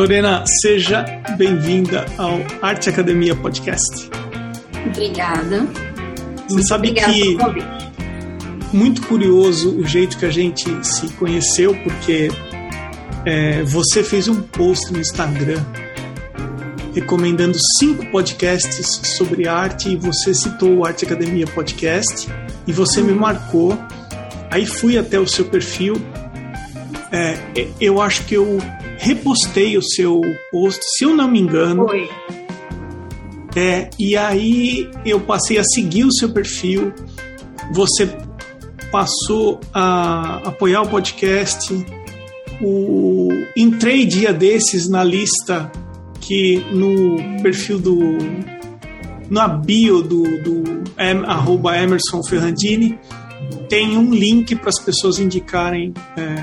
Lorena, seja bem-vinda ao Arte Academia Podcast. Obrigada. Você Muito sabe que muito curioso o jeito que a gente se conheceu, porque é, você fez um post no Instagram recomendando cinco podcasts sobre arte e você citou o Arte Academia Podcast e você me marcou. Aí fui até o seu perfil. É, eu acho que eu repostei o seu post, se eu não me engano. Foi. É, e aí eu passei a seguir o seu perfil. Você passou a apoiar o podcast. O, entrei dia desses na lista que no perfil do na bio do, do em, arroba Emerson Ferrandini tem um link para as pessoas indicarem é,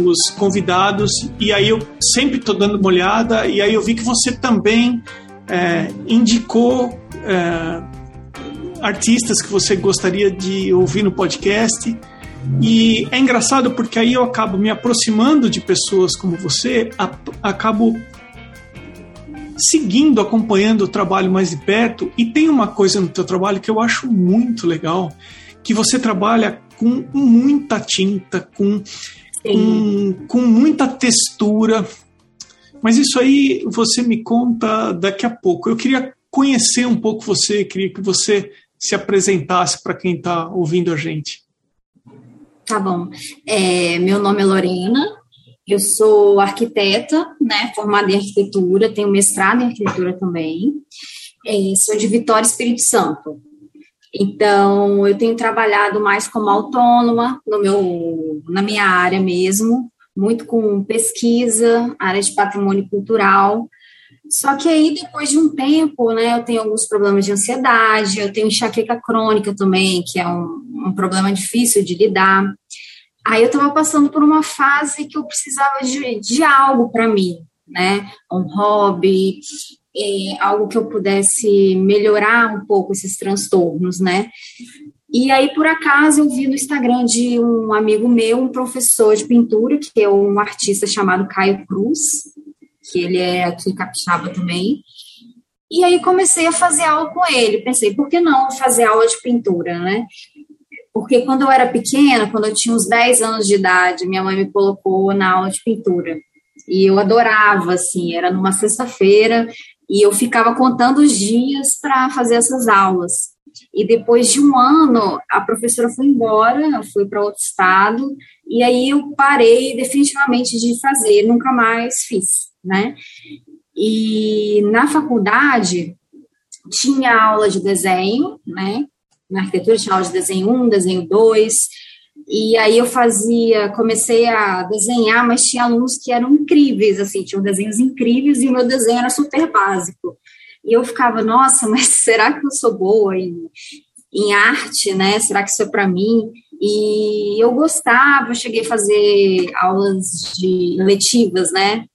os convidados e aí eu sempre estou dando uma olhada e aí eu vi que você também é, indicou é, artistas que você gostaria de ouvir no podcast. E é engraçado porque aí eu acabo me aproximando de pessoas como você, a, acabo seguindo, acompanhando o trabalho mais de perto. E tem uma coisa no teu trabalho que eu acho muito legal, que você trabalha com muita tinta, com, com, com muita textura. Mas isso aí você me conta daqui a pouco. Eu queria conhecer um pouco você, queria que você se apresentasse para quem está ouvindo a gente. Tá bom. É, meu nome é Lorena, eu sou arquiteta, né, formada em arquitetura, tenho mestrado em arquitetura também. É, sou de Vitória, Espírito Santo. Então, eu tenho trabalhado mais como autônoma no meu, na minha área mesmo, muito com pesquisa, área de patrimônio cultural, só que aí, depois de um tempo, né, eu tenho alguns problemas de ansiedade, eu tenho enxaqueca crônica também, que é um, um problema difícil de lidar. Aí eu estava passando por uma fase que eu precisava de, de algo para mim, né? Um hobby, é, algo que eu pudesse melhorar um pouco esses transtornos, né? E aí, por acaso, eu vi no Instagram de um amigo meu, um professor de pintura, que é um artista chamado Caio Cruz, que ele é aqui capixaba também. E aí comecei a fazer aula com ele. Pensei, por que não fazer aula de pintura, né? Porque quando eu era pequena, quando eu tinha uns 10 anos de idade, minha mãe me colocou na aula de pintura. E eu adorava, assim, era numa sexta-feira, e eu ficava contando os dias para fazer essas aulas. E depois de um ano, a professora foi embora, foi para outro estado, e aí eu parei definitivamente de fazer, nunca mais fiz né? E na faculdade tinha aula de desenho, né? Na arquitetura tinha aula de desenho 1, desenho 2, e aí eu fazia, comecei a desenhar, mas tinha alunos que eram incríveis, assim, tinham desenhos incríveis e o meu desenho era super básico. E eu ficava, nossa, mas será que eu sou boa em, em arte, né? Será que isso é para mim? E eu gostava, eu cheguei a fazer aulas de letivas, né?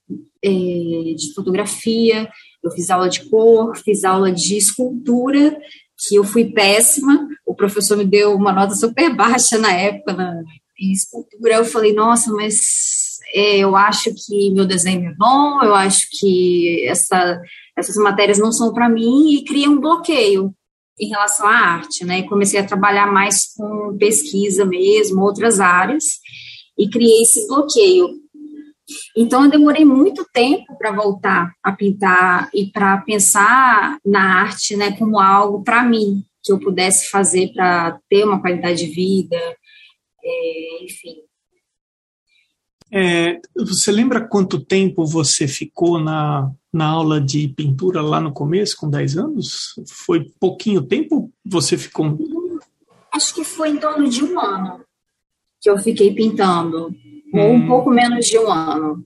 é, de fotografia, eu fiz aula de cor, fiz aula de escultura, que eu fui péssima. Professor me deu uma nota super baixa na época na, em escultura. Eu falei, nossa, mas é, eu acho que meu desenho é bom, eu acho que essa, essas matérias não são para mim e cria um bloqueio em relação à arte, né? comecei a trabalhar mais com pesquisa mesmo, outras áreas, e criei esse bloqueio. Então, eu demorei muito tempo para voltar a pintar e para pensar na arte né, como algo para mim, que eu pudesse fazer para ter uma qualidade de vida, é, enfim. É, você lembra quanto tempo você ficou na, na aula de pintura lá no começo, com 10 anos? Foi pouquinho tempo você ficou? Acho que foi em torno de um ano que eu fiquei pintando ou um hum. pouco menos de um ano.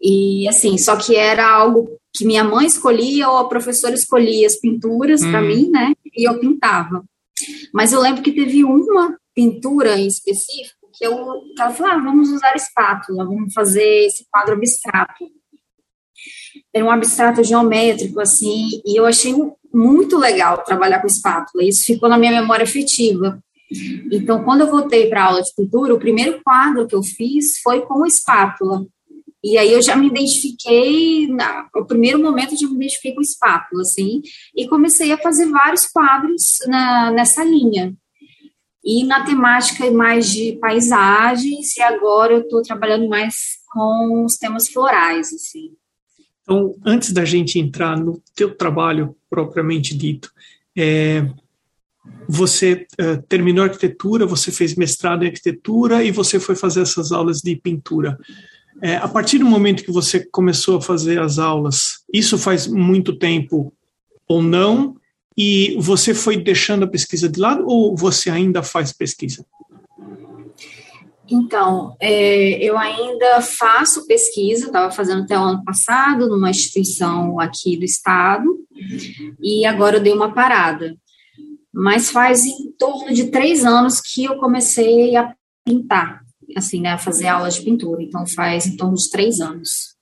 E assim, só que era algo que minha mãe escolhia ou a professora escolhia as pinturas hum. para mim, né? E eu pintava. Mas eu lembro que teve uma pintura em específico que, eu, ela falou: ah, vamos usar espátula, vamos fazer esse quadro abstrato. Era um abstrato geométrico, assim, e eu achei muito legal trabalhar com espátula. Isso ficou na minha memória afetiva. Então, quando eu voltei para a aula de pintura, o primeiro quadro que eu fiz foi com espátula. E aí eu já me identifiquei, na, no primeiro momento eu já me identifiquei com espátula, assim, e comecei a fazer vários quadros na, nessa linha. E na temática mais de paisagens, e agora eu estou trabalhando mais com os temas florais, assim. Então, antes da gente entrar no teu trabalho propriamente dito, é, você uh, terminou arquitetura, você fez mestrado em arquitetura e você foi fazer essas aulas de pintura. É, a partir do momento que você começou a fazer as aulas, isso faz muito tempo ou não? E você foi deixando a pesquisa de lado ou você ainda faz pesquisa? Então, é, eu ainda faço pesquisa, estava fazendo até o ano passado, numa instituição aqui do estado, e agora eu dei uma parada. Mas faz em torno de três anos que eu comecei a pintar assim, né, a fazer aulas de pintura. Então faz em torno de três anos.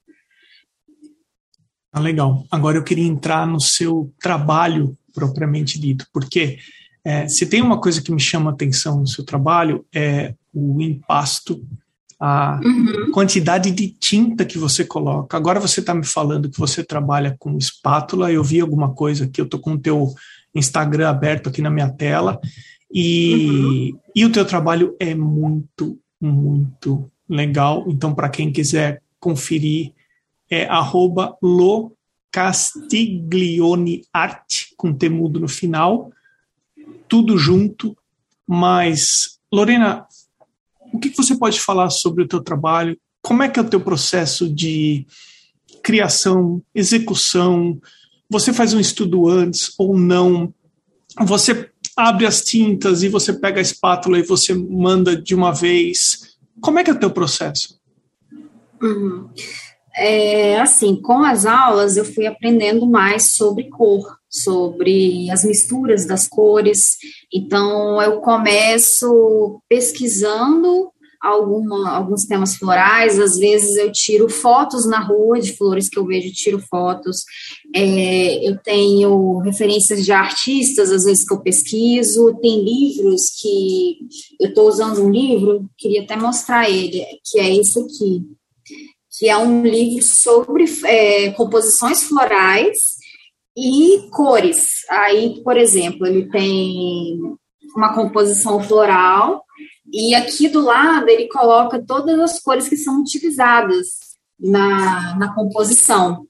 Ah, legal. Agora eu queria entrar no seu trabalho propriamente dito, porque é, se tem uma coisa que me chama a atenção no seu trabalho é o impasto, a uhum. quantidade de tinta que você coloca. Agora você está me falando que você trabalha com espátula, eu vi alguma coisa que eu tô com o teu Instagram aberto aqui na minha tela, e, uhum. e o teu trabalho é muito muito legal. Então, para quem quiser conferir, é arroba lo Castiglione Art, com temudo no final, tudo junto. Mas, Lorena, o que você pode falar sobre o teu trabalho? Como é que é o teu processo de criação, execução? Você faz um estudo antes ou não? Você abre as tintas e você pega a espátula e você manda de uma vez. Como é que é o teu processo? Uhum. É, assim, com as aulas eu fui aprendendo mais sobre cor, sobre as misturas das cores. Então eu começo pesquisando alguma, alguns temas florais, às vezes eu tiro fotos na rua de flores que eu vejo, tiro fotos. É, eu tenho referências de artistas, às vezes que eu pesquiso, tem livros que eu estou usando um livro, queria até mostrar ele, que é esse aqui, que é um livro sobre é, composições florais e cores. Aí, por exemplo, ele tem uma composição floral e aqui do lado ele coloca todas as cores que são utilizadas na, na composição.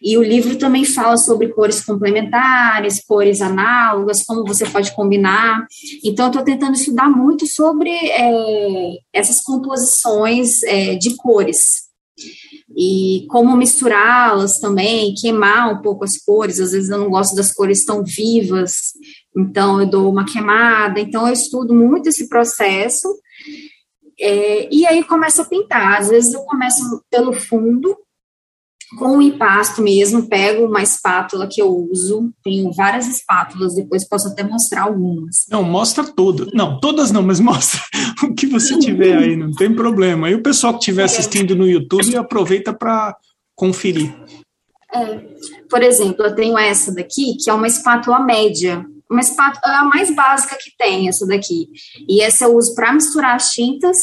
E o livro também fala sobre cores complementares, cores análogas, como você pode combinar. Então, eu estou tentando estudar muito sobre é, essas composições é, de cores e como misturá-las também, queimar um pouco as cores. Às vezes eu não gosto das cores tão vivas, então eu dou uma queimada. Então eu estudo muito esse processo é, e aí começo a pintar. Às vezes eu começo pelo fundo, com o impasto mesmo, pego uma espátula que eu uso, tenho várias espátulas, depois posso até mostrar algumas. Não, mostra todas. Não, todas não, mas mostra o que você tiver aí, não tem problema. E o pessoal que estiver assistindo no YouTube aproveita para conferir. É, por exemplo, eu tenho essa daqui, que é uma espátula média, uma espátula a mais básica que tem, essa daqui. E essa eu uso para misturar as tintas,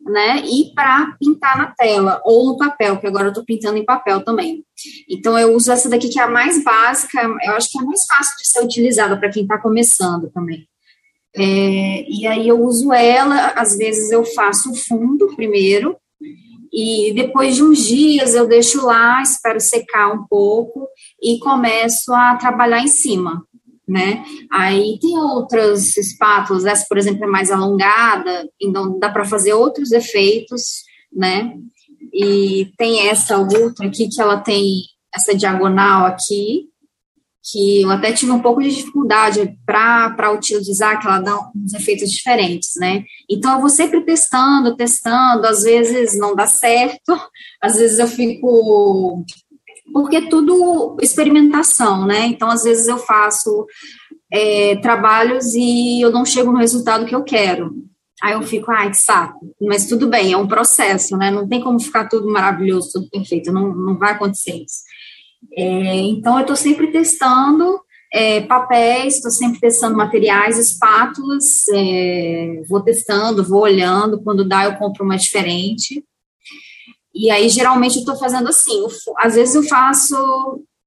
né? E para pintar na tela ou no papel, que agora eu estou pintando em papel também. Então eu uso essa daqui que é a mais básica, eu acho que é a mais fácil de ser utilizada para quem está começando também. É, e aí eu uso ela, às vezes eu faço o fundo primeiro, e depois de uns dias eu deixo lá, espero secar um pouco e começo a trabalhar em cima né? Aí tem outras espátulas, essa, por exemplo, é mais alongada, então dá para fazer outros efeitos, né? E tem essa outra aqui que ela tem essa diagonal aqui, que eu até tive um pouco de dificuldade para utilizar, que ela dá uns efeitos diferentes, né? Então eu vou sempre testando, testando, às vezes não dá certo, às vezes eu fico porque tudo experimentação, né? Então, às vezes eu faço é, trabalhos e eu não chego no resultado que eu quero. Aí eu fico, ai, que saco. Mas tudo bem, é um processo, né? Não tem como ficar tudo maravilhoso, tudo perfeito, não, não vai acontecer isso. É, então, eu estou sempre testando é, papéis, estou sempre testando materiais, espátulas, é, vou testando, vou olhando, quando dá eu compro uma diferente. E aí, geralmente, eu estou fazendo assim. Eu, às vezes eu faço,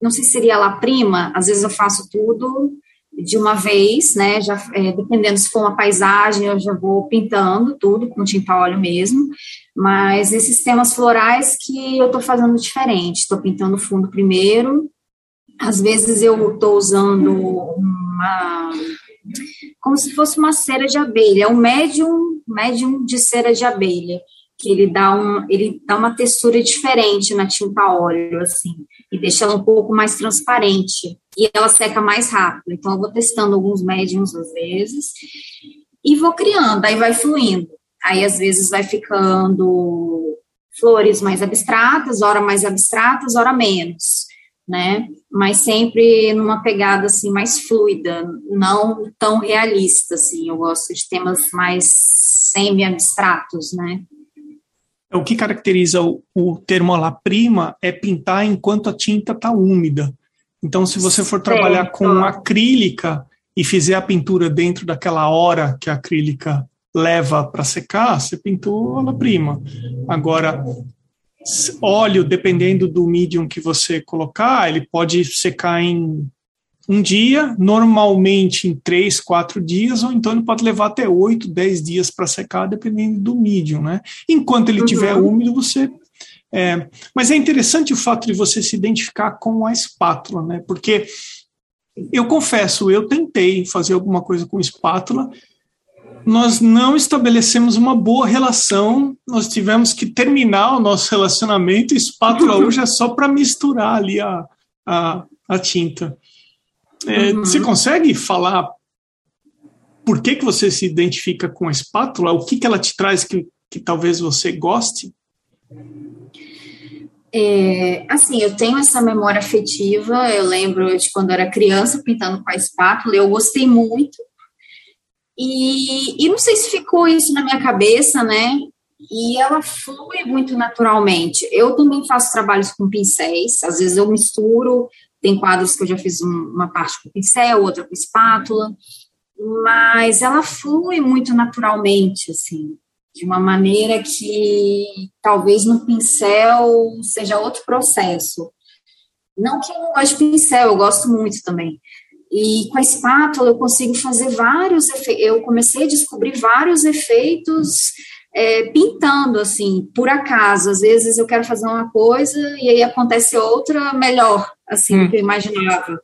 não sei se seria lá prima, às vezes eu faço tudo de uma vez, né? Já, é, dependendo se for uma paisagem, eu já vou pintando tudo com tinta óleo mesmo. Mas esses temas florais que eu estou fazendo diferente. Estou pintando o fundo primeiro. Às vezes eu estou usando uma como se fosse uma cera de abelha, é um médium, médium de cera de abelha que ele dá, um, ele dá uma textura diferente na tinta óleo, assim, e deixa ela um pouco mais transparente. E ela seca mais rápido. Então, eu vou testando alguns médiums às vezes e vou criando, aí vai fluindo. Aí, às vezes, vai ficando flores mais abstratas, hora mais abstratas, hora menos, né? Mas sempre numa pegada, assim, mais fluida, não tão realista, assim. Eu gosto de temas mais semi-abstratos, né? É, o que caracteriza o, o termo lá prima é pintar enquanto a tinta está úmida. Então, se você for trabalhar certo. com acrílica e fizer a pintura dentro daquela hora que a acrílica leva para secar, você pintou a prima. Agora, óleo, dependendo do medium que você colocar, ele pode secar em um dia, normalmente em três, quatro dias, ou então ele pode levar até oito, dez dias para secar, dependendo do medium, né? Enquanto ele estiver uhum. úmido, você. É, mas é interessante o fato de você se identificar com a espátula, né? Porque eu confesso, eu tentei fazer alguma coisa com espátula, nós não estabelecemos uma boa relação, nós tivemos que terminar o nosso relacionamento, espátula hoje é só para misturar ali a, a, a tinta. É, uhum. Você consegue falar por que, que você se identifica com a espátula? O que, que ela te traz que, que talvez você goste? É, assim, eu tenho essa memória afetiva. Eu lembro de quando eu era criança pintando com a espátula. Eu gostei muito. E, e não sei se ficou isso na minha cabeça, né? E ela flui muito naturalmente. Eu também faço trabalhos com pincéis. Às vezes eu misturo tem quadros que eu já fiz uma parte com pincel, outra com espátula, mas ela flui muito naturalmente, assim, de uma maneira que talvez no pincel seja outro processo. Não que eu não goste de pincel, eu gosto muito também. E com a espátula eu consigo fazer vários efeitos. Eu comecei a descobrir vários efeitos é, pintando, assim, por acaso. Às vezes eu quero fazer uma coisa e aí acontece outra melhor, assim, hum. do que eu imaginava.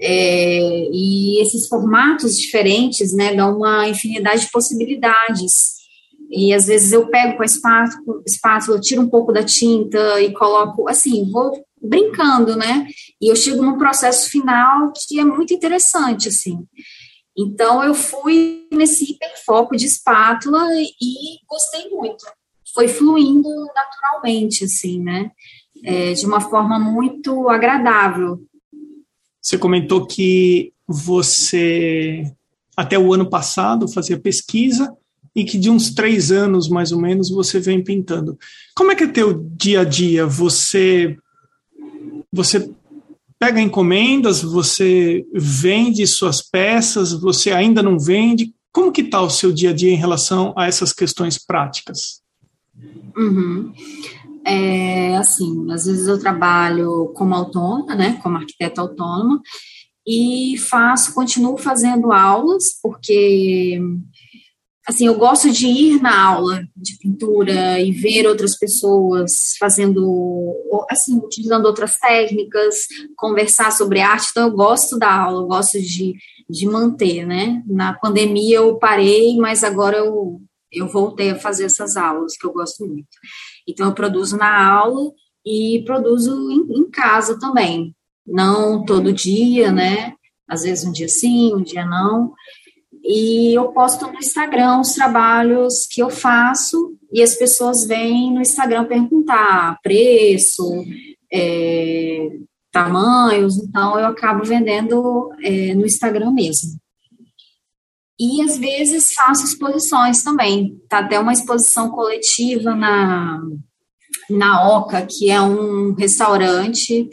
É, e esses formatos diferentes, né, dão uma infinidade de possibilidades. E às vezes eu pego com a espátula, espátula, tiro um pouco da tinta e coloco, assim, vou brincando, né? E eu chego num processo final que é muito interessante, assim. Então, eu fui nesse hiperfoco de espátula e gostei muito. Foi fluindo naturalmente, assim, né? É, de uma forma muito agradável. Você comentou que você, até o ano passado, fazia pesquisa e que de uns três anos, mais ou menos, você vem pintando. Como é que é teu dia a dia? Você, você pega encomendas, você vende suas peças, você ainda não vende? Como que está o seu dia a dia em relação a essas questões práticas? Uhum. É, assim, às vezes eu trabalho como autônoma, né, como arquiteta autônoma, e faço, continuo fazendo aulas, porque assim, eu gosto de ir na aula de pintura e ver outras pessoas fazendo, assim, utilizando outras técnicas, conversar sobre arte, então eu gosto da aula, eu gosto de, de manter, né? Na pandemia eu parei, mas agora eu, eu voltei a fazer essas aulas, que eu gosto muito. Então eu produzo na aula e produzo em, em casa também, não todo dia, né? Às vezes um dia sim, um dia não, e eu posto no Instagram os trabalhos que eu faço e as pessoas vêm no Instagram perguntar preço, é, tamanhos, então eu acabo vendendo é, no Instagram mesmo. E às vezes faço exposições também. Tá até uma exposição coletiva na, na Oca, que é um restaurante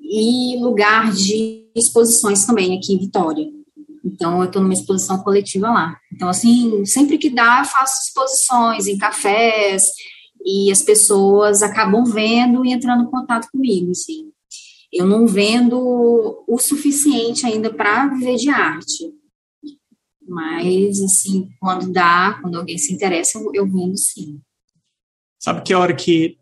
e lugar de exposições também aqui em Vitória. Então, eu estou numa exposição coletiva lá. Então, assim, sempre que dá, faço exposições em cafés, e as pessoas acabam vendo e entrando em contato comigo, assim. Eu não vendo o suficiente ainda para viver de arte. Mas, assim, quando dá, quando alguém se interessa, eu, eu vendo sim. Sabe que a hora que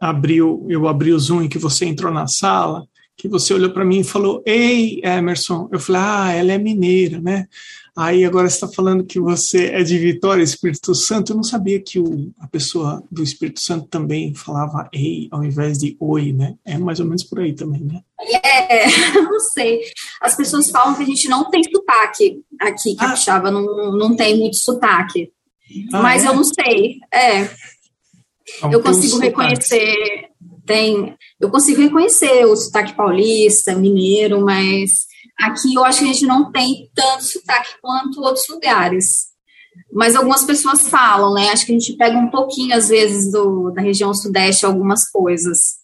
abriu, eu abri o Zoom e que você entrou na sala, que você olhou para mim e falou: Ei, Emerson. Eu falei: Ah, ela é mineira, né? Aí agora você está falando que você é de Vitória, Espírito Santo. Eu não sabia que o, a pessoa do Espírito Santo também falava ei ao invés de oi, né? É mais ou menos por aí também, né? É, não sei. As pessoas falam que a gente não tem sotaque aqui, capixaba, ah. não, não tem muito sotaque. Ah, Mas é? eu não sei. É. Não eu consigo reconhecer, tem, eu consigo reconhecer o sotaque paulista, mineiro, mas aqui eu acho que a gente não tem tanto sotaque quanto outros lugares. Mas algumas pessoas falam, né? Acho que a gente pega um pouquinho, às vezes, do, da região sudeste, algumas coisas.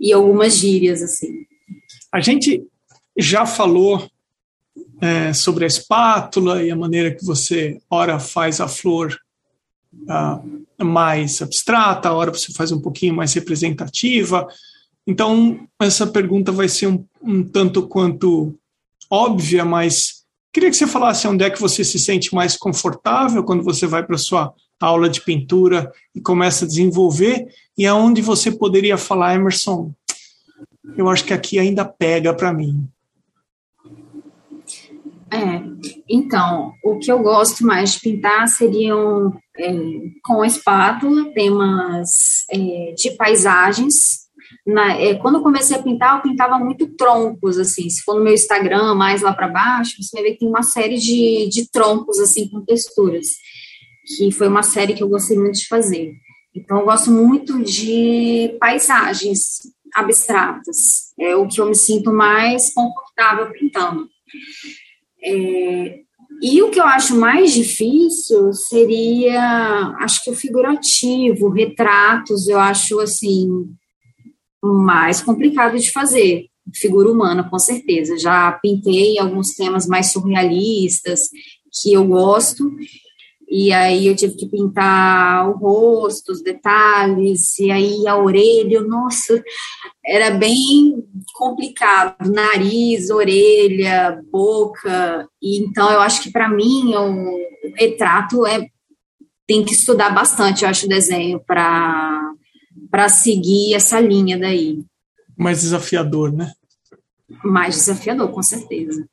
E algumas gírias, assim. A gente já falou é, sobre a espátula e a maneira que você, ora, faz a flor mais abstrata, a hora você faz um pouquinho mais representativa. Então, essa pergunta vai ser um, um tanto quanto óbvia, mas queria que você falasse onde é que você se sente mais confortável quando você vai para sua aula de pintura e começa a desenvolver, e aonde você poderia falar, Emerson, eu acho que aqui ainda pega para mim. É, então, o que eu gosto mais de pintar seriam é, com espátula, temas é, de paisagens. Na, é, quando eu comecei a pintar, eu pintava muito troncos, assim. Se for no meu Instagram, mais lá para baixo, você vai ver que tem uma série de, de troncos, assim, com texturas, que foi uma série que eu gostei muito de fazer. Então, eu gosto muito de paisagens abstratas, é o que eu me sinto mais confortável pintando. É, e o que eu acho mais difícil seria, acho que o figurativo, retratos, eu acho assim mais complicado de fazer. Figura humana, com certeza. Já pintei alguns temas mais surrealistas que eu gosto, e aí eu tive que pintar o rosto, os detalhes, e aí a orelha, nossa, era bem complicado, nariz, orelha, boca, e então eu acho que para mim o retrato é tem que estudar bastante, eu acho, o desenho para para seguir essa linha daí. Mais desafiador, né? Mais desafiador, com certeza.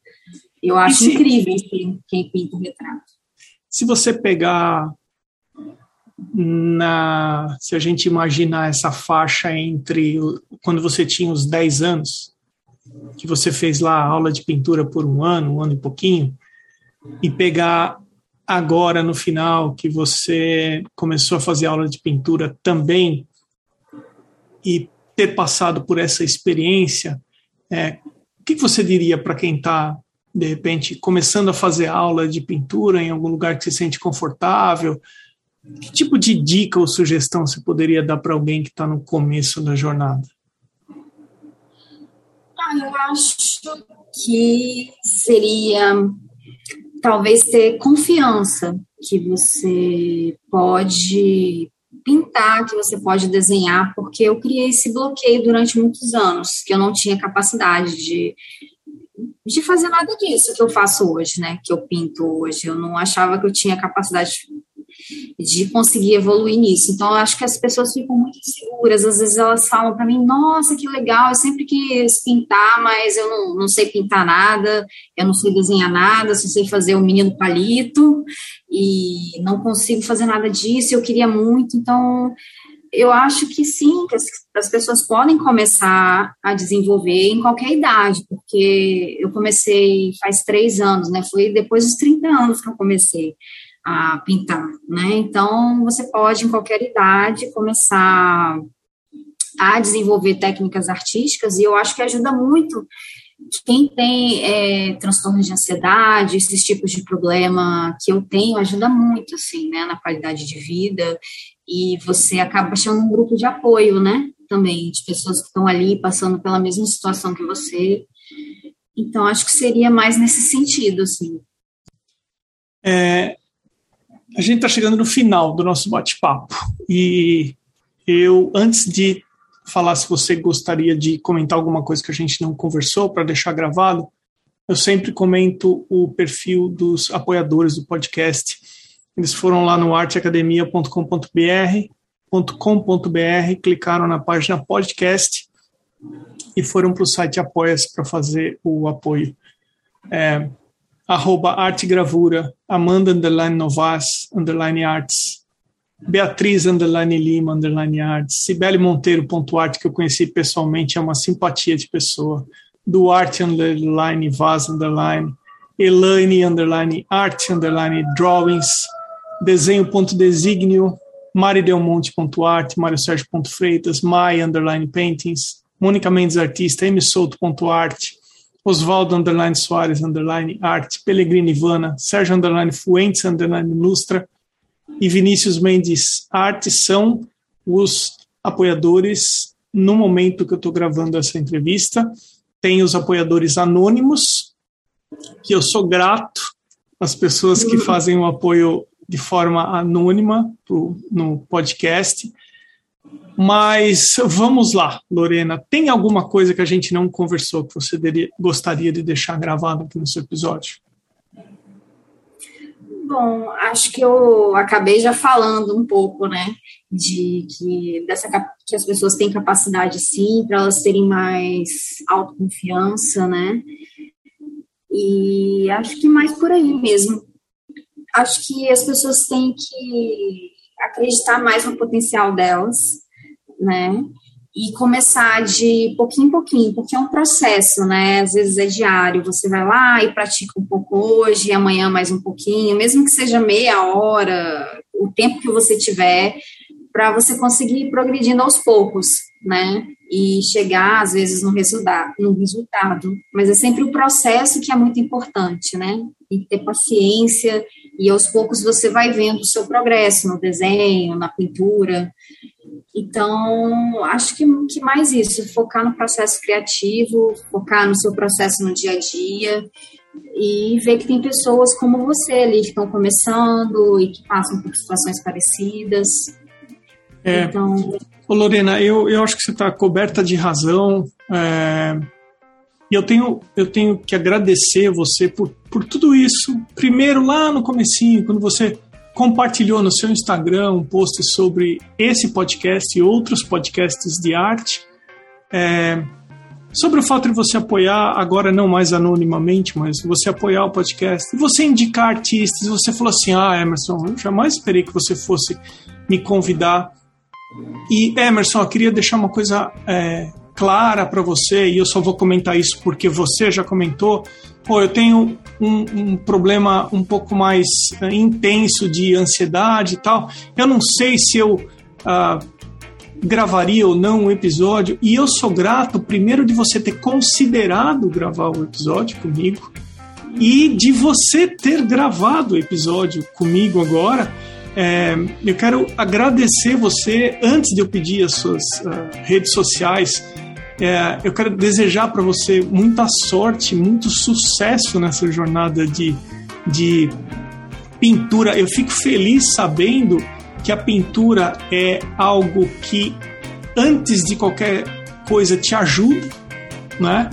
Eu acho incrível quem pinta o retrato. Se você pegar na, se a gente imaginar essa faixa entre quando você tinha os 10 anos, que você fez lá a aula de pintura por um ano, um ano e pouquinho, e pegar agora no final que você começou a fazer aula de pintura também e ter passado por essa experiência, é, o que você diria para quem está de repente, começando a fazer aula de pintura em algum lugar que se sente confortável? Que tipo de dica ou sugestão você poderia dar para alguém que está no começo da jornada? Ah, eu acho que seria talvez ter confiança que você pode pintar, que você pode desenhar, porque eu criei esse bloqueio durante muitos anos, que eu não tinha capacidade de de fazer nada disso que eu faço hoje, né? Que eu pinto hoje. Eu não achava que eu tinha capacidade de conseguir evoluir nisso. Então, eu acho que as pessoas ficam muito inseguras. Às vezes elas falam para mim: Nossa, que legal, eu sempre quis pintar, mas eu não, não sei pintar nada, eu não sei desenhar nada, só sei fazer o menino palito e não consigo fazer nada disso. Eu queria muito. Então, eu acho que sim, que as, as, pessoas podem começar a desenvolver em qualquer idade, porque eu comecei faz três anos, né? Foi depois dos 30 anos que eu comecei a pintar, né? Então, você pode, em qualquer idade, começar a desenvolver técnicas artísticas, e eu acho que ajuda muito quem tem é, transtornos de ansiedade, esses tipos de problema que eu tenho, ajuda muito, assim, né, na qualidade de vida e você acaba achando um grupo de apoio, né? Também, de pessoas que estão ali passando pela mesma situação que você. Então, acho que seria mais nesse sentido, assim. É, a gente está chegando no final do nosso bate-papo e eu, antes de falar se você gostaria de comentar alguma coisa que a gente não conversou para deixar gravado, eu sempre comento o perfil dos apoiadores do podcast. Eles foram lá no arteacademia.com.br .com.br, clicaram na página podcast e foram para o site Apoia-se para fazer o apoio. É, arroba Arte Gravura, Amanda underline Novas, underline Arts, Beatriz underline Lima, underline Arts, Cibele Monteiro, ponto arte, que eu conheci pessoalmente, é uma simpatia de pessoa, Duarte underline Vaz underline, Elaine underline Art underline Drawings, desenho ponto desígnio, maridelmonte.art, mariosérgio.freitas, mai underline paintings, Mônica Mendes Artista, msouto.art, Oswaldo underline Soares underline art, Pellegrini Ivana, Sérgio underline Fuentes underline Lustra e Vinícius Mendes Arte são os apoiadores no momento que eu estou gravando essa entrevista. Tem os apoiadores anônimos, que eu sou grato às pessoas que fazem o apoio de forma anônima pro, no podcast. Mas vamos lá, Lorena. Tem alguma coisa que a gente não conversou que você deria, gostaria de deixar gravado aqui no seu episódio? Bom, acho que eu acabei já falando um pouco, né, de que dessa que as pessoas têm capacidade sim para elas terem mais autoconfiança, né? E acho que mais por aí mesmo acho que as pessoas têm que acreditar mais no potencial delas, né? E começar de pouquinho em pouquinho, porque é um processo, né? Às vezes é diário, você vai lá e pratica um pouco hoje, amanhã mais um pouquinho, mesmo que seja meia hora, o tempo que você tiver, para você conseguir ir progredindo aos poucos, né? E chegar, às vezes, no resultado, no resultado. Mas é sempre o processo que é muito importante, né? E ter paciência e aos poucos você vai vendo o seu progresso no desenho, na pintura. Então, acho que, que mais isso, focar no processo criativo, focar no seu processo no dia a dia e ver que tem pessoas como você ali que estão começando e que passam por situações parecidas. É, então... Ô Lorena, eu, eu acho que você está coberta de razão. É, e eu tenho, eu tenho que agradecer você por, por tudo isso. Primeiro, lá no comecinho, quando você compartilhou no seu Instagram um post sobre esse podcast e outros podcasts de arte. É, sobre o fato de você apoiar, agora não mais anonimamente, mas você apoiar o podcast, você indicar artistas, você falou assim: Ah, Emerson, eu jamais esperei que você fosse me convidar. E, Emerson, eu queria deixar uma coisa é, clara para você, e eu só vou comentar isso porque você já comentou. Pô, eu tenho um, um problema um pouco mais uh, intenso de ansiedade e tal. Eu não sei se eu uh, gravaria ou não um episódio, e eu sou grato, primeiro, de você ter considerado gravar o episódio comigo, e de você ter gravado o episódio comigo agora. É, eu quero agradecer você antes de eu pedir as suas uh, redes sociais é, eu quero desejar para você muita sorte, muito sucesso nessa jornada de, de pintura. Eu fico feliz sabendo que a pintura é algo que, antes de qualquer coisa, te ajuda, né?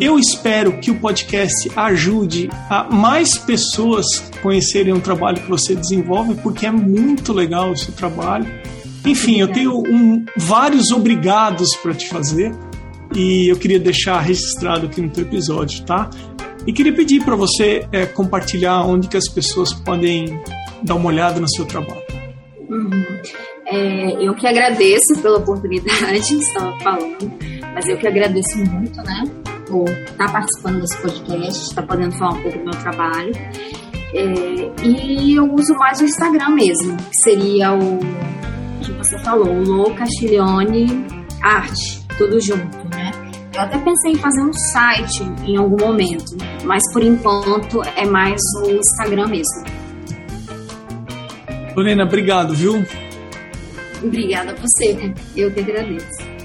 Eu espero que o podcast ajude a mais pessoas conhecerem o trabalho que você desenvolve, porque é muito legal o seu trabalho. Enfim, eu tenho um, vários obrigados para te fazer e eu queria deixar registrado aqui no teu episódio, tá? E queria pedir para você é, compartilhar onde que as pessoas podem dar uma olhada no seu trabalho. Uhum. É, eu que agradeço pela oportunidade estava falando, mas eu que agradeço muito, né, por estar tá participando desse podcast, estar tá podendo falar um pouco do meu trabalho. É, e eu uso mais o Instagram mesmo, que seria o que você falou, Lô Castiglione Arte, tudo junto. Eu até pensei em fazer um site em algum momento, mas por enquanto é mais o Instagram mesmo. Lorena, obrigado, viu? Obrigada a você, eu que agradeço.